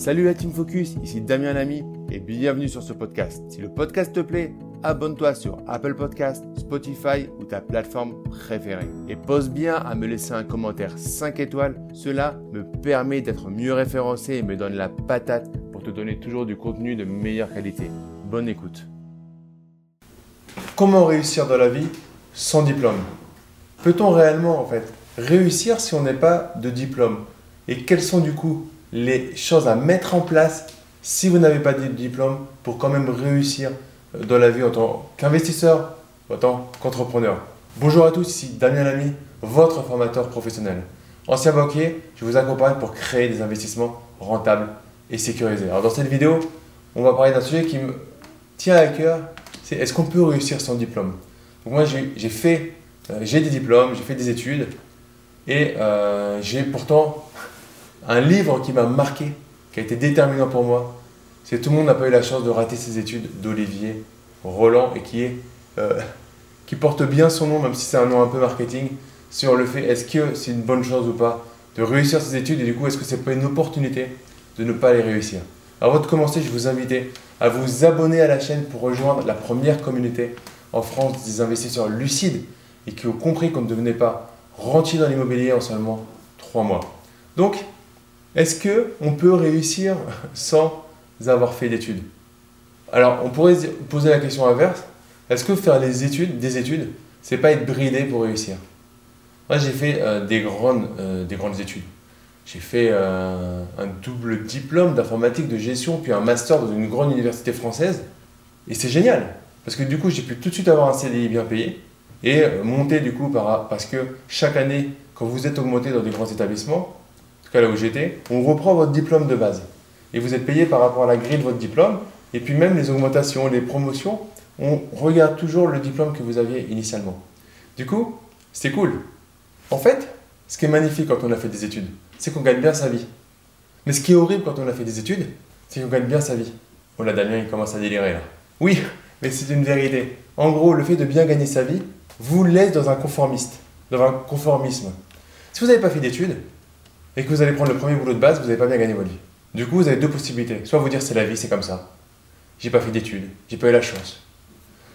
Salut la Team Focus, ici Damien Lamy et bienvenue sur ce podcast. Si le podcast te plaît, abonne-toi sur Apple Podcast, Spotify ou ta plateforme préférée. Et pose bien à me laisser un commentaire 5 étoiles, cela me permet d'être mieux référencé et me donne la patate pour te donner toujours du contenu de meilleure qualité. Bonne écoute. Comment réussir dans la vie sans diplôme? Peut-on réellement en fait réussir si on n'est pas de diplôme? Et quels sont du coup les choses à mettre en place si vous n'avez pas de diplôme pour quand même réussir euh, dans la vie en tant qu'investisseur, en tant qu'entrepreneur. Bonjour à tous, ici Damien Lamy, votre formateur professionnel. Ancien banquier, je vous accompagne pour créer des investissements rentables et sécurisés. Alors dans cette vidéo, on va parler d'un sujet qui me tient à cœur, c'est est-ce qu'on peut réussir sans diplôme? Moi j'ai fait, euh, j'ai des diplômes, j'ai fait des études et euh, j'ai pourtant un livre qui m'a marqué, qui a été déterminant pour moi, c'est Tout le monde n'a pas eu la chance de rater ses études d'Olivier Roland et qui, est, euh, qui porte bien son nom, même si c'est un nom un peu marketing, sur le fait est-ce que c'est une bonne chose ou pas de réussir ses études et du coup est-ce que c'est pas une opportunité de ne pas les réussir? Avant de commencer, je vous invite à vous abonner à la chaîne pour rejoindre la première communauté en France des investisseurs lucides et qui ont compris qu'on ne devenait pas rentier dans l'immobilier en seulement 3 mois. Donc, est-ce qu'on peut réussir sans avoir fait d'études? Alors, on pourrait poser la question inverse. Est-ce que faire des études, des études, c'est pas être bridé pour réussir? Moi, j'ai fait euh, des, grandes, euh, des grandes études. J'ai fait euh, un double diplôme d'informatique de gestion, puis un master dans une grande université française. Et c'est génial, parce que du coup, j'ai pu tout de suite avoir un CDI bien payé et monter du coup parce que chaque année, quand vous êtes augmenté dans des grands établissements, là où j'étais, on reprend votre diplôme de base. Et vous êtes payé par rapport à la grille de votre diplôme. Et puis même les augmentations, les promotions, on regarde toujours le diplôme que vous aviez initialement. Du coup, c'est cool. En fait, ce qui est magnifique quand on a fait des études, c'est qu'on gagne bien sa vie. Mais ce qui est horrible quand on a fait des études, c'est qu'on gagne bien sa vie. Oh là, Damien, il commence à délirer là. Oui, mais c'est une vérité. En gros, le fait de bien gagner sa vie vous laisse dans un conformiste, dans un conformisme. Si vous n'avez pas fait d'études, et que vous allez prendre le premier boulot de base, vous n'avez pas bien gagné votre vie. Du coup, vous avez deux possibilités. Soit vous dire c'est la vie, c'est comme ça. J'ai pas fait d'études, j'ai pas eu la chance.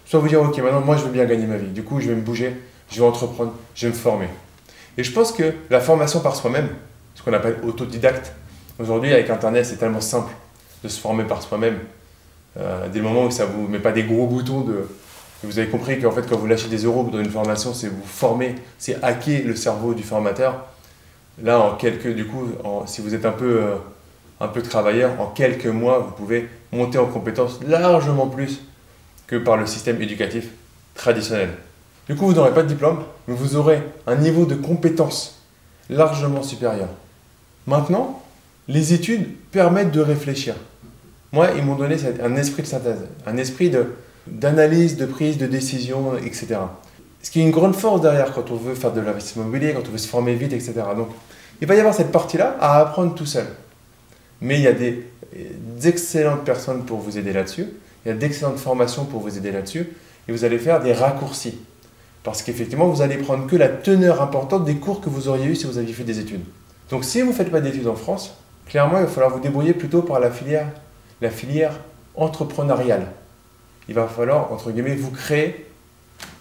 Soit vous dire ok, maintenant moi je veux bien gagner ma vie. Du coup, je vais me bouger, je vais entreprendre, je vais me former. Et je pense que la formation par soi-même, ce qu'on appelle autodidacte, aujourd'hui avec Internet, c'est tellement simple de se former par soi-même. Euh, dès le moment où ça vous met pas des gros boutons de. Vous avez compris qu'en fait, quand vous lâchez des euros dans une formation, c'est vous former, c'est hacker le cerveau du formateur. Là, en quelques, du coup, si vous êtes un peu, euh, un peu travailleur, en quelques mois, vous pouvez monter en compétences largement plus que par le système éducatif traditionnel. Du coup, vous n'aurez pas de diplôme, mais vous aurez un niveau de compétence largement supérieur. Maintenant, les études permettent de réfléchir. Moi, ils m'ont donné un esprit de synthèse, un esprit d'analyse, de, de prise de décision, etc. Ce qui est une grande force derrière quand on veut faire de l'investissement immobilier, quand on veut se former vite, etc. Donc, il va y avoir cette partie-là à apprendre tout seul. Mais il y a des, excellentes personnes pour vous aider là-dessus. Il y a d'excellentes formations pour vous aider là-dessus. Et vous allez faire des raccourcis. Parce qu'effectivement, vous allez prendre que la teneur importante des cours que vous auriez eu si vous aviez fait des études. Donc si vous ne faites pas d'études en France, clairement, il va falloir vous débrouiller plutôt par la filière, la filière entrepreneuriale. Il va falloir, entre guillemets, vous créer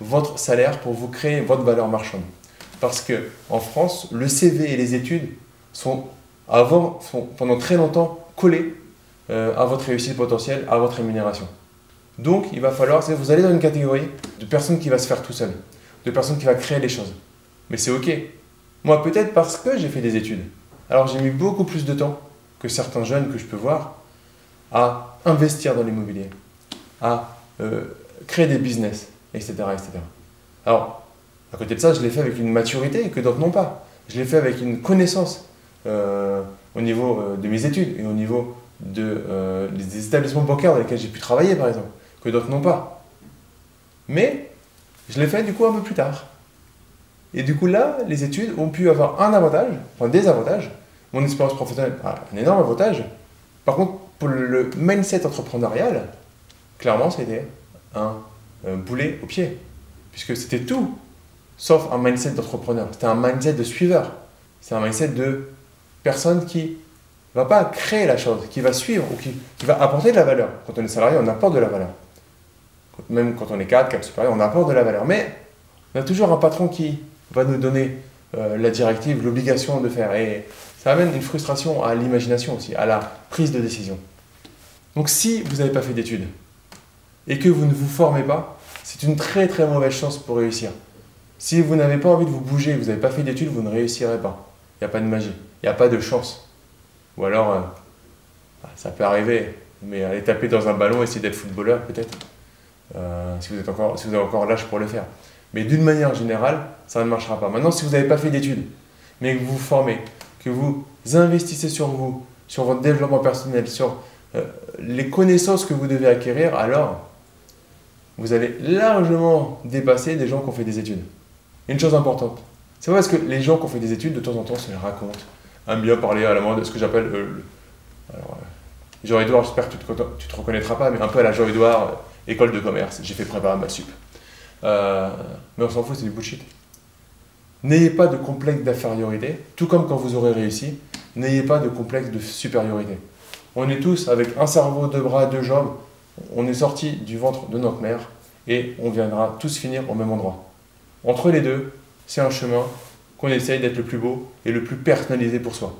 votre salaire pour vous créer votre valeur marchande. Parce que en France, le CV et les études sont, avant, sont pendant très longtemps collés euh, à votre réussite potentielle, à votre rémunération. Donc, il va falloir, vous allez dans une catégorie de personnes qui va se faire tout seul, de personnes qui va créer les choses. Mais c'est ok. Moi, peut-être parce que j'ai fait des études. Alors, j'ai mis beaucoup plus de temps que certains jeunes que je peux voir à investir dans l'immobilier, à euh, créer des business, etc., etc. Alors, à côté de ça, je l'ai fait avec une maturité que d'autres n'ont pas. Je l'ai fait avec une connaissance euh, au niveau euh, de mes études et au niveau de, euh, des établissements bancaires dans lesquels j'ai pu travailler, par exemple, que d'autres n'ont pas. Mais je l'ai fait du coup un peu plus tard. Et du coup, là, les études ont pu avoir un avantage, enfin des avantages. Mon expérience professionnelle a un énorme avantage. Par contre, pour le mindset entrepreneurial, clairement, c'était un, boulet au pied. Puisque c'était tout sauf un mindset d'entrepreneur. C'était un mindset de suiveur. C'est un mindset de personne qui va pas créer la chose, qui va suivre ou qui, qui va apporter de la valeur. Quand on est salarié, on apporte de la valeur. Même quand on est cadre, cadre supérieur, on apporte de la valeur. Mais on a toujours un patron qui va nous donner euh, la directive, l'obligation de faire. Et ça amène une frustration à l'imagination aussi, à la prise de décision. Donc si vous n'avez pas fait d'études et que vous ne vous formez pas, c'est une très très mauvaise chance pour réussir. Si vous n'avez pas envie de vous bouger, vous n'avez pas fait d'études, vous ne réussirez pas. Il n'y a pas de magie, il n'y a pas de chance. Ou alors, euh, bah, ça peut arriver, mais aller taper dans un ballon, essayer d'être footballeur peut-être, euh, si, vous êtes encore, si vous avez encore l'âge pour le faire. Mais d'une manière générale, ça ne marchera pas. Maintenant, si vous n'avez pas fait d'études, mais que vous vous formez, que vous investissez sur vous, sur votre développement personnel, sur euh, les connaissances que vous devez acquérir, alors vous allez largement dépasser des gens qui ont fait des études. Une chose importante, c'est pas parce que les gens qui ont fait des études, de temps en temps, se les racontent, aiment bien parler à la mode, ce que j'appelle. Euh, euh, Jean-Edouard, j'espère que tu te, te reconnaîtras pas, mais un peu à la Jean-Edouard, euh, école de commerce, j'ai fait préparer ma sup. Euh, mais on s'en fout, c'est du bullshit. N'ayez pas de complexe d'infériorité, tout comme quand vous aurez réussi, n'ayez pas de complexe de supériorité. On est tous avec un cerveau, deux bras, deux jambes, on est sorti du ventre de notre mère et on viendra tous finir au même endroit. Entre les deux, c'est un chemin qu'on essaye d'être le plus beau et le plus personnalisé pour soi.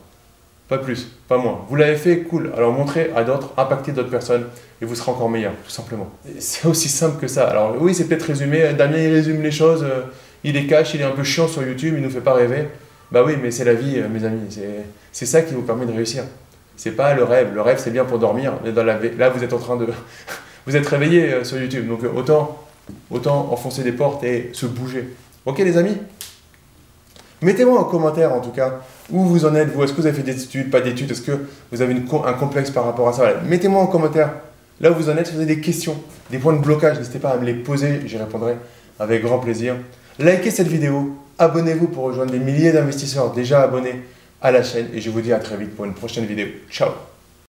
Pas plus, pas moins. Vous l'avez fait, cool. Alors montrez à d'autres, impactez d'autres personnes et vous serez encore meilleur, tout simplement. C'est aussi simple que ça. Alors oui, c'est peut-être résumé. Damien, il résume les choses. euh, Il est cash, il est un peu chiant sur YouTube, il nous fait pas rêver. Bah oui, mais c'est la vie, euh, mes amis. C'est ça qui vous permet de réussir. C'est pas le rêve. Le rêve, c'est bien pour dormir. Dans la... Là, vous êtes en train de... vous êtes réveillé euh, sur YouTube. Donc euh, autant, autant enfoncer des portes et se bouger. Ok, les amis? Mettez-moi en commentaire, en tout cas, où vous en êtes, vous. Est-ce que vous avez fait des études, pas d'études? Est-ce que vous avez un complexe par rapport à ça? Mettez-moi en commentaire là où vous en êtes. Si vous avez des questions, des points de blocage, n'hésitez pas à me les poser. J'y répondrai avec grand plaisir. Likez cette vidéo. Abonnez-vous pour rejoindre des milliers d'investisseurs déjà abonnés à la chaîne. Et je vous dis à très vite pour une prochaine vidéo. Ciao